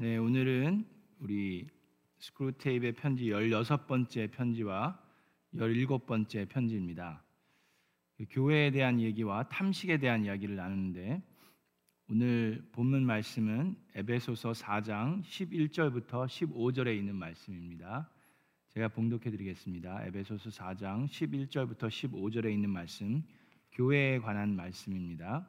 네, 오늘은 우리 스크루테이프의 편지 16번째 편지와 17번째 편지입니다. 그 교회에 대한 얘기와 탐식에 대한 이야기를 나누는데 오늘 본문 말씀은 에베소서 4장 11절부터 15절에 있는 말씀입니다. 제가 봉독해 드리겠습니다. 에베소서 4장 11절부터 15절에 있는 말씀 교회에 관한 말씀입니다.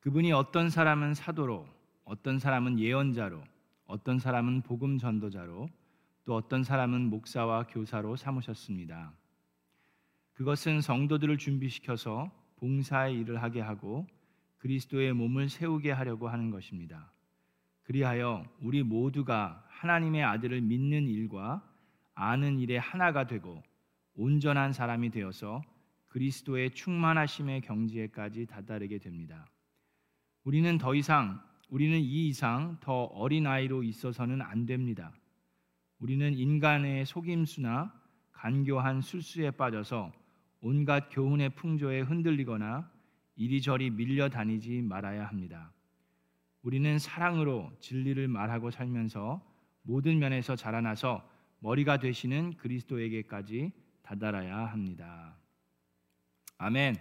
그분이 어떤 사람은 사도로 어떤 사람은 예언자로 어떤 사람은 복음 전도자로 또 어떤 사람은 목사와 교사로 삼으셨습니다. 그것은 성도들을 준비시켜서 봉사의 일을 하게 하고 그리스도의 몸을 세우게 하려고 하는 것입니다. 그리하여 우리 모두가 하나님의 아들을 믿는 일과 아는 일에 하나가 되고 온전한 사람이 되어서 그리스도의 충만하심의 경지에까지 다다르게 됩니다. 우리는 더 이상 우리는 이 이상 더 어린 아이로 있어서는 안 됩니다. 우리는 인간의 속임수나 간교한 술수에 빠져서 온갖 교훈의 풍조에 흔들리거나 이리저리 밀려 다니지 말아야 합니다. 우리는 사랑으로 진리를 말하고 살면서 모든 면에서 자라나서 머리가 되시는 그리스도에게까지 다다라야 합니다. 아멘.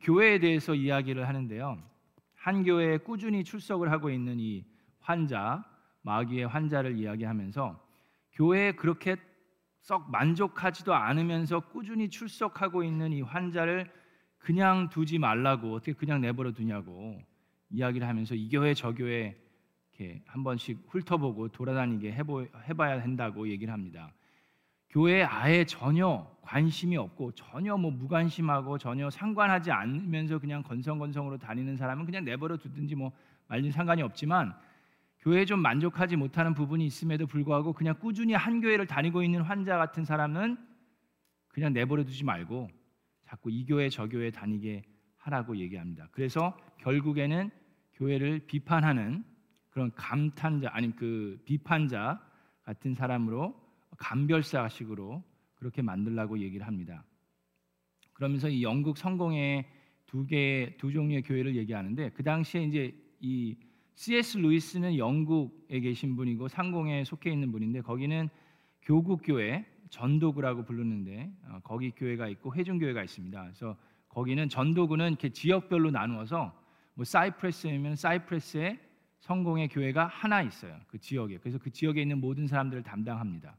교회에 대해서 이야기를 하는데요. 한 교회에 꾸준히 출석을 하고 있는 이 환자, 마귀의 환자를 이야기하면서 교회에 그렇게 썩 만족하지도 않으면서 꾸준히 출석하고 있는 이 환자를 그냥 두지 말라고 어떻게 그냥 내버려 두냐고 이야기를 하면서 이 교회 저 교회 이렇게 한 번씩 훑어보고 돌아다니게 해보, 해봐야 한다고 얘기를 합니다. 교회에 아예 전혀 관심이 없고 전혀 뭐 무관심하고 전혀 상관하지 않으면서 그냥 건성건성으로 다니는 사람은 그냥 내버려 두든지 뭐 말린 상관이 없지만 교회에 좀 만족하지 못하는 부분이 있음에도 불구하고 그냥 꾸준히 한 교회를 다니고 있는 환자 같은 사람은 그냥 내버려 두지 말고 자꾸 이 교회 저 교회 다니게 하라고 얘기합니다. 그래서 결국에는 교회를 비판하는 그런 감탄자 아니 그 비판자 같은 사람으로 감별사식으로 그렇게 만들라고 얘기를 합니다. 그러면서 이 영국 성공의 두 개, 두 종류의 교회를 얘기하는데 그 당시에 이제 이 C.S. 루이스는 영국에 계신 분이고 상공에 속해 있는 분인데 거기는 교국 교회 전도구라고 부르는데 어, 거기 교회가 있고 회중 교회가 있습니다. 그래서 거기는 전도구는 이렇게 지역별로 나누어서 뭐 사이프레스면 사이프레스에 성공의 교회가 하나 있어요. 그 지역에. 그래서 그 지역에 있는 모든 사람들을 담당합니다.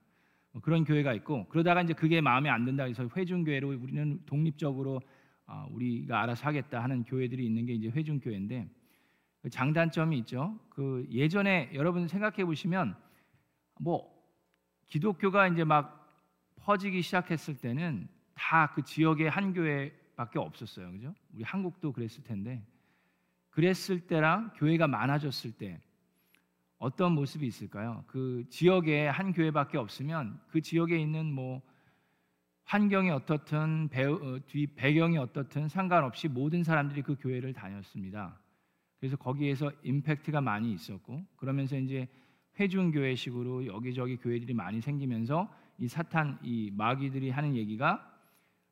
뭐 그런 교회가 있고 그러다가 이제 그게 마음에 안 든다 해서 회중 교회로 우리는 독립적으로 어, 우리가 알아서 하겠다 하는 교회들이 있는 게 이제 회중 교회인데 그 장단점이 있죠. 그 예전에 여러분 생각해 보시면 뭐 기독교가 이제 막 퍼지기 시작했을 때는 다 그 지역의 한 교회밖에 없었어요. 그죠? 우리 한국도 그랬을 텐데 그랬을 때랑 교회가 많아졌을 때 어떤 모습이 있을까요? 그 지역에 한 교회밖에 없으면 그 지역에 있는 뭐 환경이 어떻든 배, 어, 뒤 배경이 어떻든 상관없이 모든 사람들이 그 교회를 다녔습니다. 그래서 거기에서 임팩트가 많이 있었고 그러면서 이제 회중 교회식으로 여기저기 교회들이 많이 생기면서 이 사탄 이 마귀들이 하는 얘기가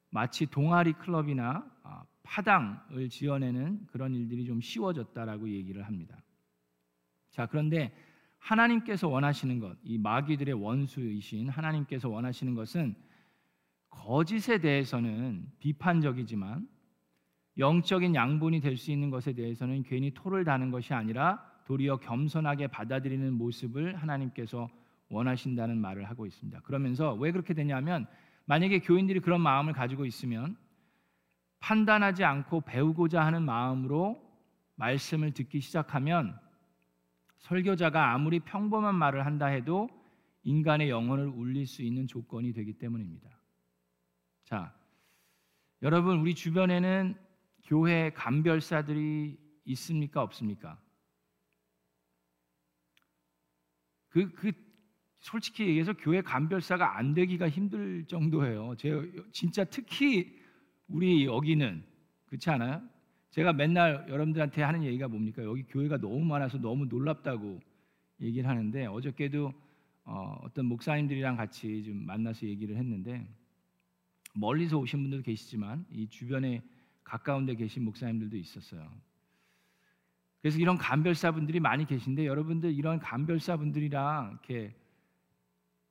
마치 동아리 클럽이나 아, 파당을 지어내는 그런 일들이 좀 쉬워졌다라고 얘기를 합니다. 자, 그런데 하나님께서 원하시는 것, 이 마귀들의 원수이신 하나님께서 원하시는 것은 거짓에 대해서는 비판적이지만 영적인 양분이 될 수 있는 것에 대해서는 괜히 토를 다는 것이 아니라 도리어 겸손하게 받아들이는 모습을 하나님께서 원하신다는 말을 하고 있습니다. 그러면서 왜 그렇게 되냐면 만약에 교인들이 그런 마음을 가지고 있으면 판단하지 않고 배우고자 하는 마음으로 말씀을 듣기 시작하면 설교자가 아무리 평범한 말을 한다 해도 인간의 영혼을 울릴 수 있는 조건이 되기 때문입니다. 자, 여러분 우리 주변에는 교회 감별사들이 있습니까 없습니까? 그, 그 솔직히 얘기해서 교회 감별사가 안 되기가 힘들 정도예요. 제가 진짜 특히 우리 여기는 그렇지 않아요? 제가 맨날 여러분들한테 하는 얘기가 뭡니까? 여기 교회가 너무 많아서 너무 놀랍다고 얘기를 하는데 어저께도 어, 떤 목사님들이랑 같이 좀 만나서 얘기를 했는데 멀리서 오신 분들도 계시지만 이 주변에 가까운 데 계신 목사님들도 있었어요. 그래서 이런 간별사분들이 많이 계신데 여러분들 이런 간별사분들이랑 이렇게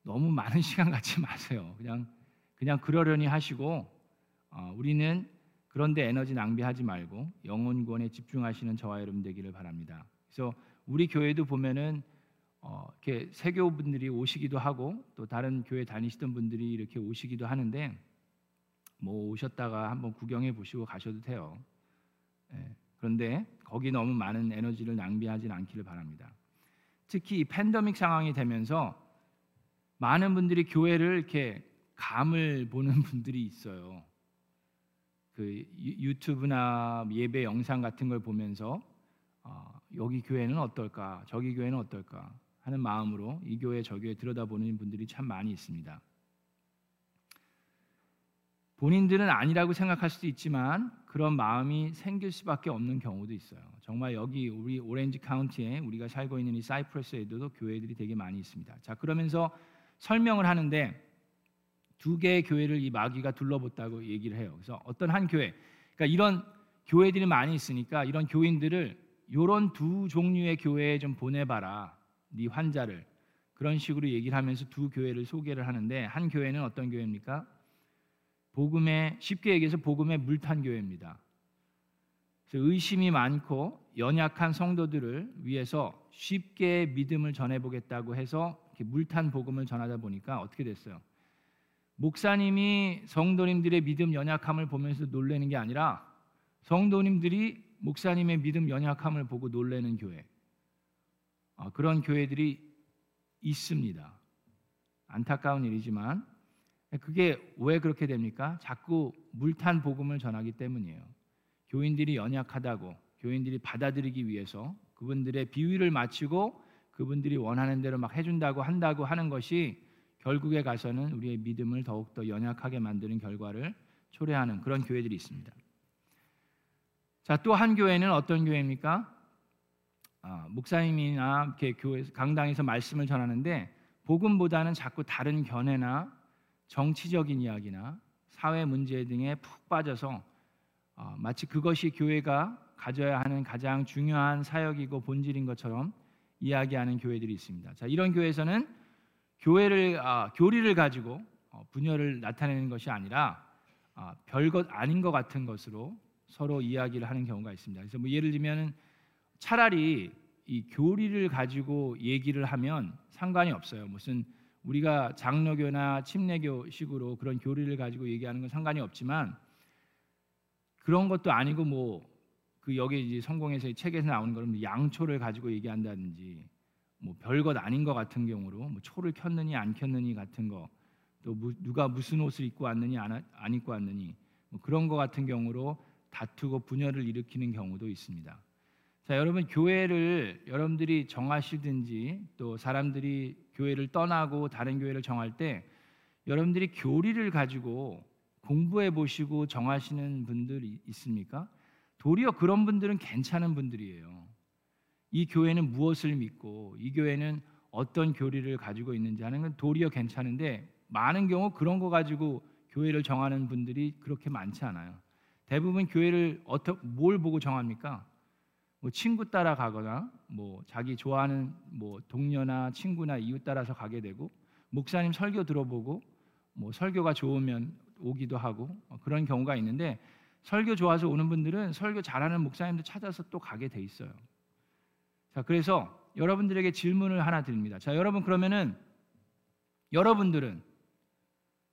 너무 많은 시간 갖지 마세요. 그냥 그냥 그러려니 하시고 어, 우리는 그런데 에너지 낭비하지 말고 영혼 구원에 집중하시는 저와 여러분 되기를 바랍니다. 그래서 우리 교회도 보면은 어, 이렇게 세교 분들이 오시기도 하고 또 다른 교회 다니시던 분들이 이렇게 오시기도 하는데 뭐 오셨다가 한번 구경해 보시고 가셔도 돼요. 예, 그런데 거기 너무 많은 에너지를 낭비하지는 않기를 바랍니다. 특히 이 팬데믹 상황이 되면서 많은 분들이 교회를 이렇게 감을 보는 분들이 있어요. 그 유튜브나 예배 영상 같은 걸 보면서 어, 여기 교회는 어떨까, 저기 교회는 어떨까 하는 마음으로 이 교회 저 교회 들여다보는 분들이 참 많이 있습니다. 본인들은 아니라고 생각할 수도 있지만 그런 마음이 생길 수밖에 없는 경우도 있어요. 정말 여기 우리 오렌지 카운티에 우리가 살고 있는 이 사이프러스에도 교회들이 되게 많이 있습니다. 자 그러면서 설명을 하는데 두 개의 교회를 이 마귀가 둘러봤다고 얘기를 해요. 그래서 어떤 한 교회, 그러니까 이런 교회들이 많이 있으니까 이런 교인들을 이런 두 종류의 교회에 좀 보내봐라, 네 환자를 그런 식으로 얘기를 하면서 두 교회를 소개를 하는데 한 교회는 어떤 교회입니까? 복음에 쉽게 얘기해서 복음의 물탄 교회입니다. 의심이 많고 연약한 성도들을 위해서 쉽게 믿음을 전해보겠다고 해서 물탄 복음을 전하다 보니까 어떻게 됐어요? 목사님이 성도님들의 믿음 연약함을 보면서 놀래는 게 아니라 성도님들이 목사님의 믿음 연약함을 보고 놀래는 교회 아, 그런 교회들이 있습니다. 안타까운 일이지만 그게 왜 그렇게 됩니까? 자꾸 물탄 복음을 전하기 때문이에요. 교인들이 연약하다고 교인들이 받아들이기 위해서 그분들의 비위를 맞추고 그분들이 원하는 대로 막 해준다고 한다고 하는 것이 결국에 가서는 우리의 믿음을 더욱더 연약하게 만드는 결과를 초래하는 그런 교회들이 있습니다. 자, 또 한 교회는 어떤 교회입니까? 아, 목사님이나 이렇게 교회 강당에서 말씀을 전하는데 복음보다는 자꾸 다른 견해나 정치적인 이야기나 사회 문제 등에 푹 빠져서 어, 마치 그것이 교회가 가져야 하는 가장 중요한 사역이고 본질인 것처럼 이야기하는 교회들이 있습니다. 자, 이런 교회에서는 교회를 아, 교리를 가지고 어, 분열을 나타내는 것이 아니라 아, 별것 아닌 것 같은 것으로 서로 이야기를 하는 경우가 있습니다. 그래서 뭐 예를 들면 차라리 이 교리를 가지고 얘기를 하면 상관이 없어요. 무슨 우리가 장로교나 침례교식으로 그런 교리를 가지고 얘기하는 건 상관이 없지만 그런 것도 아니고 뭐 그 여기 이제 성공에서 책에서 나오는 거는 뭐 양초를 가지고 얘기한다든지 뭐 별것 아닌 것 같은 경우로 뭐 초를 켰느니 안 켰느니 같은 거 또 누가 무슨 옷을 입고 왔느니 안, 안 입고 왔느니 뭐 그런 것 같은 경우로 다투고 분열을 일으키는 경우도 있습니다. 자, 여러분 교회를 여러분들이 정하시든지 또 사람들이 교회를 떠나고 다른 교회를 정할 때 여러분들이 교리를 가지고 공부해 보시고 정하시는 분들이 있습니까? 도리어 그런 분들은 괜찮은 분들이에요. 이 교회는 무엇을 믿고 이 교회는 어떤 교리를 가지고 있는지 하는 건 도리어 괜찮은데 많은 경우 그런 거 가지고 교회를 정하는 분들이 그렇게 많지 않아요. 대부분 교회를 어떻게 뭘 보고 정합니까? 뭐 친구 따라 가거나 뭐 자기 좋아하는 뭐 동료나 친구나 이웃 따라서 가게 되고 목사님 설교 들어보고 뭐 설교가 좋으면 오기도 하고 뭐 그런 경우가 있는데 설교 좋아서 오는 분들은 설교 잘하는 목사님들 찾아서 또 가게 돼 있어요. 자, 그래서 여러분들에게 질문을 하나 드립니다. 자, 여러분 그러면은 여러분들은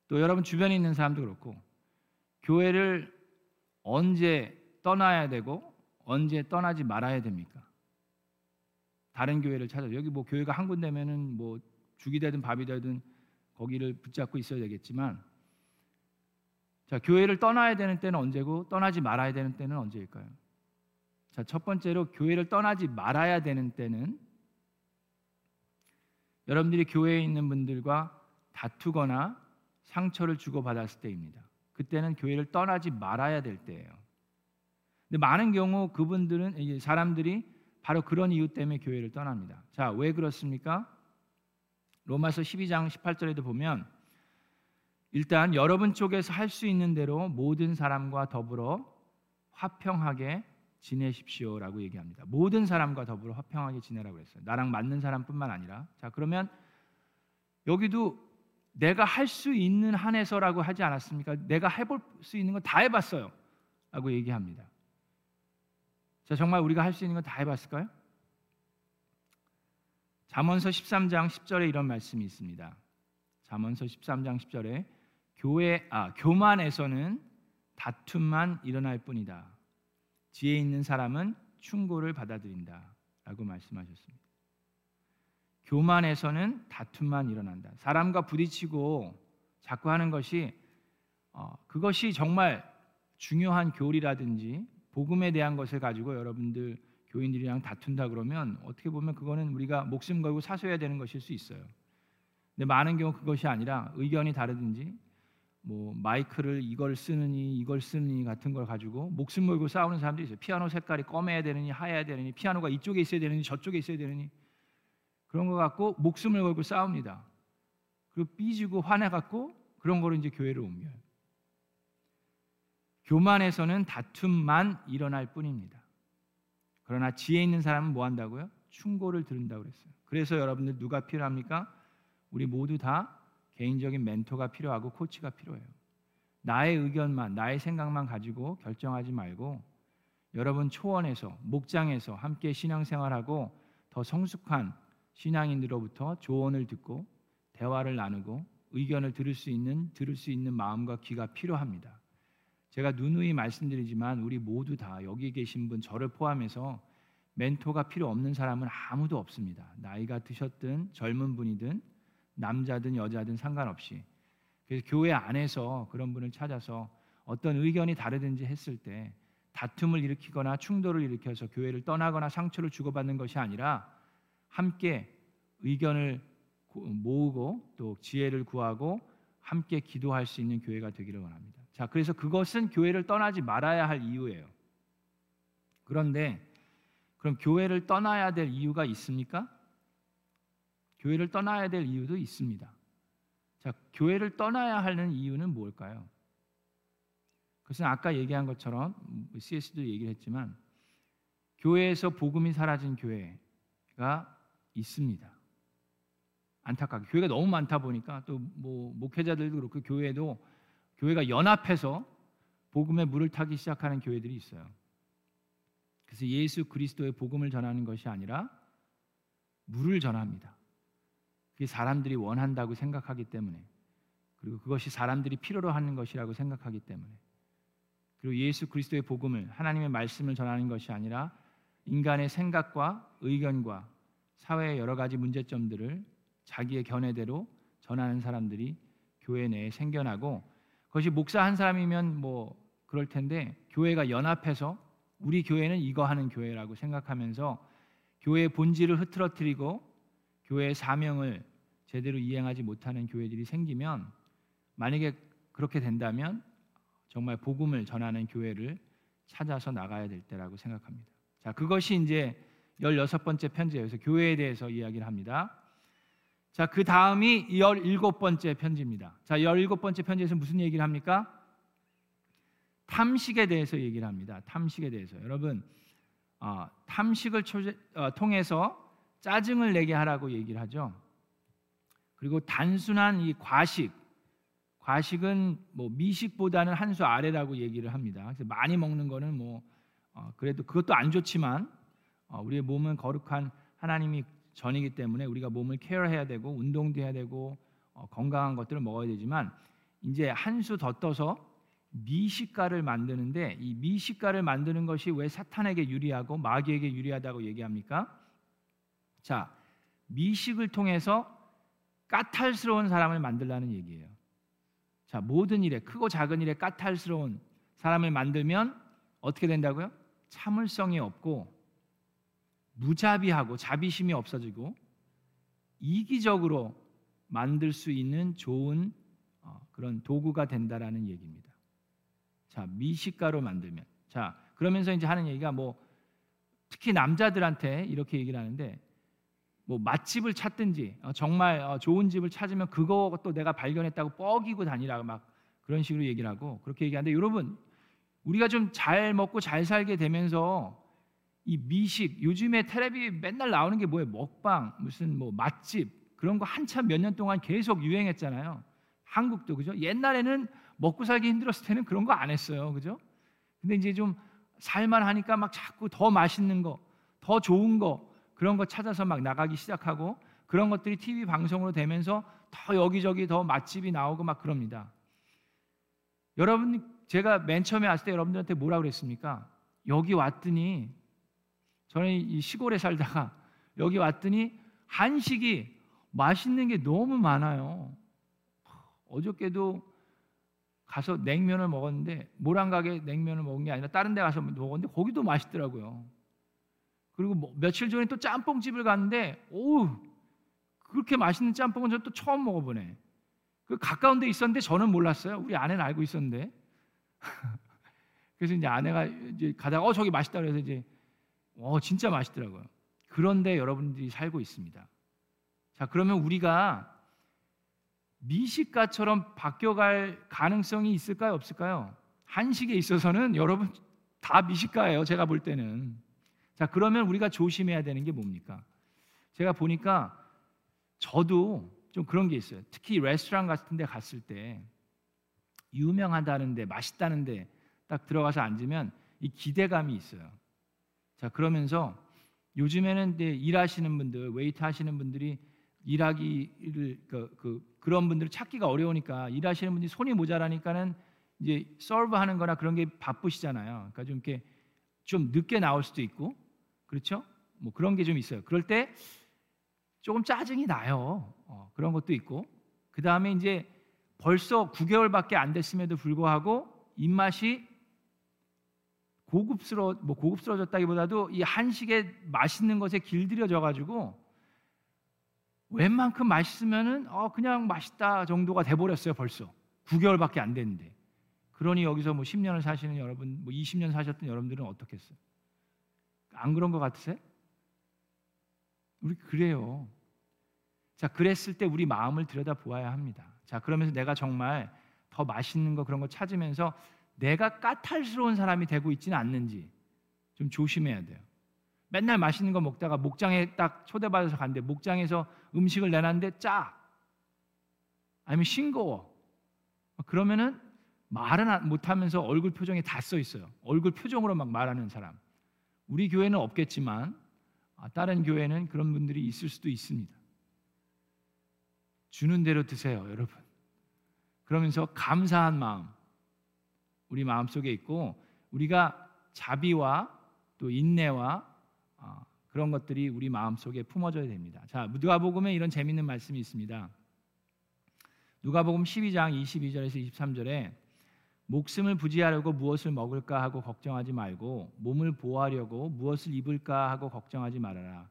또 여러분 주변에 있는 사람도 그렇고 교회를 언제 떠나야 되고 언제 떠나지 말아야 됩니까? 다른 교회를 찾아 여기 뭐 교회가 한 군데면은 뭐 죽이 되든 밥이 되든 거기를 붙잡고 있어야 되겠지만 자 교회를 떠나야 되는 때는 언제고 떠나지 말아야 되는 때는 언제일까요? 자 첫 번째로 교회를 떠나지 말아야 되는 때는 여러분들이 교회에 있는 분들과 다투거나 상처를 주고 받았을 때입니다. 그때는 교회를 떠나지 말아야 될 때예요. 근데 많은 경우 그분들은 사람들이 바로 그런 이유 때문에 교회를 떠납니다. 자, 왜 그렇습니까? 로마서 12장 18절에도 보면 일단 여러분 쪽에서 할 수 있는 대로 모든 사람과 더불어 화평하게 지내십시오라고 얘기합니다. 모든 사람과 더불어 화평하게 지내라고 했어요. 나랑 맞는 사람뿐만 아니라 자 그러면 여기도 내가 할 수 있는 한에서라고 하지 않았습니까? 내가 해볼 수 있는 건 다 해봤어요. 라고 얘기합니다. 자, 정말 우리가 할 수 있는 건 다 해봤을까요? 잠언서 13장 10절에 이런 말씀이 있습니다. 잠언서 13장 10절에 교회 아 교만에서는 다툼만 일어날 뿐이다. 지혜 있는 사람은 충고를 받아들인다라고 말씀하셨습니다. 교만에서는 다툼만 일어난다. 사람과 부딪히고 자꾸 하는 것이 어, 그것이 정말 중요한 교리라든지 복음에 대한 것을 가지고 여러분들 교인들이랑 다툰다 그러면 어떻게 보면 그거는 우리가 목숨 걸고 사소해야 되는 것일 수 있어요. 근데 많은 경우 그것이 아니라 의견이 다르든지 뭐 마이크를 이걸 쓰느니 이걸 쓰느니 같은 걸 가지고 목숨 걸고 싸우는 사람들이 있어요. 피아노 색깔이 검해야 되느니 하얘야 되느니 피아노가 이쪽에 있어야 되느니 저쪽에 있어야 되느니 그런 거 갖고 목숨을 걸고 싸웁니다. 그리고 삐지고 화내 갖고 그런 거로 이제 교회를 옮겨요. 교만에서는 다툼만 일어날 뿐입니다. 그러나 지혜 있는 사람은 뭐 한다고요? 충고를 들은다고 그랬어요. 그래서 여러분들 누가 필요합니까? 우리 모두 다 개인적인 멘토가 필요하고 코치가 필요해요. 나의 의견만, 나의 생각만 가지고 결정하지 말고 여러분 초원에서 목장에서 함께 신앙생활하고 더 성숙한 신앙인들로부터 조언을 듣고 대화를 나누고 의견을 들을 수 있는 들을 수 있는 마음과 귀가 필요합니다. 제가 누누이 말씀드리지만 우리 모두 다 여기 계신 분 저를 포함해서 멘토가 필요 없는 사람은 아무도 없습니다. 나이가 드셨든 젊은 분이든 남자든 여자든 상관없이 그래서 교회 안에서 그런 분을 찾아서 어떤 의견이 다르든지 했을 때 다툼을 일으키거나 충돌을 일으켜서 교회를 떠나거나 상처를 주고받는 것이 아니라 함께 의견을 모으고 또 지혜를 구하고 함께 기도할 수 있는 교회가 되기를 원합니다. 자, 그래서 그것은 교회를 떠나지 말아야 할 이유예요. 그런데 그럼 교회를 떠나야 될 이유가 있습니까? 교회를 떠나야 될 이유도 있습니다. 자, 교회를 떠나야 하는 이유는 뭘까요? 그것은 아까 얘기한 것처럼 CS도 얘기를 했지만 교회에서 복음이 사라진 교회가 있습니다. 안타깝게 교회가 너무 많다 보니까 또 뭐 목회자들도 그렇고 교회도 교회가 연합해서 복음의 물을 타기 시작하는 교회들이 있어요. 그래서 예수 그리스도의 복음을 전하는 것이 아니라 물을 전합니다. 그게 사람들이 원한다고 생각하기 때문에 그리고 그것이 사람들이 필요로 하는 것이라고 생각하기 때문에 그리고 예수 그리스도의 복음을 하나님의 말씀을 전하는 것이 아니라 인간의 생각과 의견과 사회의 여러 가지 문제점들을 자기의 견해대로 전하는 사람들이 교회 내에 생겨나고 그것이 목사 한 사람이면 뭐 그럴 텐데 교회가 연합해서 우리 교회는 이거 하는 교회라고 생각하면서 교회의 본질을 흐트러뜨리고 교회의 사명을 제대로 이행하지 못하는 교회들이 생기면 만약에 그렇게 된다면 정말 복음을 전하는 교회를 찾아서 나가야 될 때라고 생각합니다. 자, 그것이 이제 16번째 편지에서 교회에 대해서 이야기를 합니다. 자, 그 다음이 17번째 편지입니다. 자, 17번째 편지에서 무슨 얘기를 합니까? 탐식에 대해서 얘기를 합니다. 탐식에 대해서. 여러분, 어, 탐식을 초제, 어, 통해서 짜증을 내게 하라고 얘기를 하죠. 그리고 단순한 이 과식, 과식은 뭐 미식보다는 한 수 아래라고 얘기를 합니다. 그래서 많이 먹는 거는 뭐 어, 그래도 그것도 안 좋지만 어, 우리의 몸은 거룩한 하나님이 전이기 때문에 우리가 몸을 케어해야 되고 운동도 해야 되고 어, 건강한 것들을 먹어야 되지만 이제 한 수 더 떠서 미식가를 만드는데 이 미식가를 만드는 것이 왜 사탄에게 유리하고 마귀에게 유리하다고 얘기합니까? 자, 미식을 통해서 까탈스러운 사람을 만들라는 얘기예요. 자, 모든 일에 크고 작은 일에 까탈스러운 사람을 만들면 어떻게 된다고요? 참을성이 없고 무자비하고 자비심이 없어지고 이기적으로 만들 수 있는 좋은 어, 그런 도구가 된다라는 얘기입니다. 자, 미식가로 만들면. 자, 그러면서 이제 하는 얘기가 뭐 특히 남자들한테 이렇게 얘기를 하는데 뭐 맛집을 찾든지 어, 정말 어, 좋은 집을 찾으면 그것도 내가 발견했다고 뻐기고 다니라 막 그런 식으로 얘기를 하고 그렇게 얘기하는데 여러분 우리가 좀 잘 먹고 잘 살게 되면서 이 미식 요즘에 텔레비 맨날 나오는 게 뭐예요? 먹방 무슨 뭐 맛집 그런 거 한참 몇 년 동안 계속 유행했잖아요. 한국도 그죠? 옛날에는 먹고 살기 힘들었을 때는 그런 거 안 했어요. 그죠? 근데 이제 좀 살만 하니까 막 자꾸 더 맛있는 거, 더 좋은 거 그런 거 찾아서 막 나가기 시작하고 그런 것들이 TV 방송으로 되면서 더 여기저기 더 맛집이 나오고 막 그럽니다. 여러분 제가 맨 처음에 왔을 때 여러분들한테 뭐라 그랬습니까? 여기 왔더니 저는 이 시골에 살다가 여기 왔더니 한식이 맛있는 게 너무 많아요. 어저께도 가서 냉면을 먹었는데 모란 가게 냉면을 먹은 게 아니라 다른 데 가서 먹었는데 거기도 맛있더라고요. 그리고 뭐 며칠 전에 또 짬뽕집을 갔는데 오 그렇게 맛있는 짬뽕은 저또 처음 먹어보네. 그 가까운 데 있었는데 저는 몰랐어요. 우리 아내는 알고 있었는데. 그래서 이제 아내가 이제 가다가 어 저기 맛있다 그래서 이제 어 진짜 맛있더라고요. 그런데 여러분들이 살고 있습니다. 자 그러면 우리가 미식가처럼 바뀌어갈 가능성이 있을까요 없을까요? 한식에 있어서는 여러분 다 미식가예요. 제가 볼 때는. 자 그러면 우리가 조심해야 되는 게 뭡니까? 제가 보니까 저도 좀 그런 게 있어요. 특히 레스토랑 같은 데 갔을 때 유명하다는데 맛있다는데 딱 들어가서 앉으면 이 기대감이 있어요. 자 그러면서 요즘에는 이제 일하시는 분들, 웨이트 하시는 분들이 일하기를 그, 그 그런 분들을 찾기가 어려우니까 일하시는 분들이 손이 모자라니까는 이제 서브하는 거나 그런 게 바쁘시잖아요. 그러니까 좀 이렇게 좀 늦게 나올 수도 있고 그렇죠? 뭐 그런 게 좀 있어요. 그럴 때 조금 짜증이 나요. 어, 그런 것도 있고 그 다음에 이제 벌써 9개월밖에 안 됐음에도 불구하고 입맛이 고급스러 뭐 고급스러졌다기보다도 이 한식에 맛있는 것에 길들여져 가지고 웬만큼 맛있으면은 어 그냥 맛있다 정도가 돼 버렸어요 벌써 9개월밖에 안 됐는데 그러니 여기서 뭐 10년을 사시는 여러분 뭐 20년 사셨던 여러분들은 어떻겠어요? 안 그런 것 같으세요? 우리 그래요. 자, 그랬을 때 우리 마음을 들여다 보아야 합니다. 자, 그러면서 내가 정말 더 맛있는 거 그런 거 찾으면서 내가 까탈스러운 사람이 되고 있지는 않는지 좀 조심해야 돼요. 맨날 맛있는 거 먹다가 목장에 딱 초대받아서 간대. 목장에서 음식을 내놨는데 짜. 아니면 싱거워. 그러면은 말은 못하면서 얼굴 표정에 다 써 있어요. 얼굴 표정으로 막 말하는 사람. 우리 교회는 없겠지만 아, 다른 교회는 그런 분들이 있을 수도 있습니다. 주는 대로 드세요, 여러분. 그러면서 감사한 마음 우리 마음 속에 있고 우리가 자비와 또 인내와 어, 그런 것들이 우리 마음 속에 품어져야 됩니다. 자, 누가복음에 이런 재밌는 말씀이 있습니다. 누가복음 12장 22절에서 23절에 목숨을 부지하려고 무엇을 먹을까 하고 걱정하지 말고 몸을 보호하려고 무엇을 입을까 하고 걱정하지 말아라.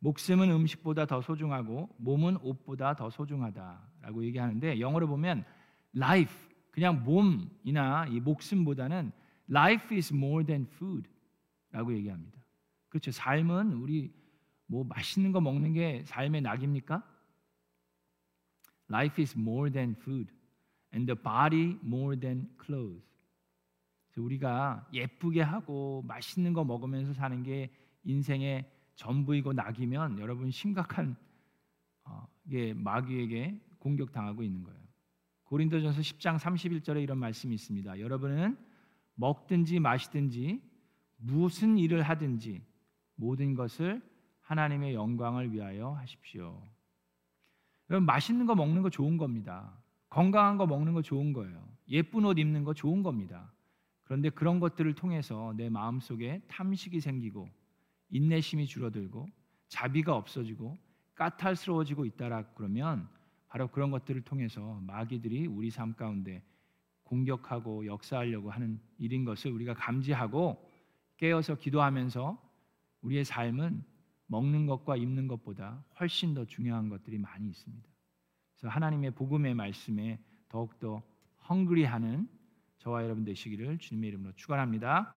목숨은 음식보다 더 소중하고 몸은 옷보다 더 소중하다라고 얘기하는데 영어로 보면 life 그냥 몸이나 이 목숨보다는 life is more than food라고 얘기합니다. 그렇죠. 삶은 우리 뭐 맛있는 거 먹는 게 삶의 낙입니까? Life is more than food and the body more than clothes. 우리가 예쁘게 하고 맛있는 거 먹으면서 사는 게 인생의 전부이고 낙이면 여러분 심각한 어, 게 마귀에게 공격당하고 있는 거예요. 고린도전서 10장 31절에 이런 말씀이 있습니다. 여러분은 먹든지 마시든지 무슨 일을 하든지 모든 것을 하나님의 영광을 위하여 하십시오. 여러분 맛있는 거 먹는 거 좋은 겁니다. 건강한 거 먹는 거 좋은 거예요. 예쁜 옷 입는 거 좋은 겁니다. 그런데 그런 것들을 통해서 내 마음 속에 탐식이 생기고 인내심이 줄어들고 자비가 없어지고 까탈스러워지고 있다라 그러면 바로 그런 것들을 통해서 마귀들이 우리 삶 가운데 공격하고 역사하려고 하는 일인 것을 우리가 감지하고 깨어서 기도하면서 우리의 삶은 먹는 것과 입는 것보다 훨씬 더 중요한 것들이 많이 있습니다. 그래서 하나님의 복음의 말씀에 더욱더 헝그리하는 저와 여러분 되시기를 주님의 이름으로 축원합니다.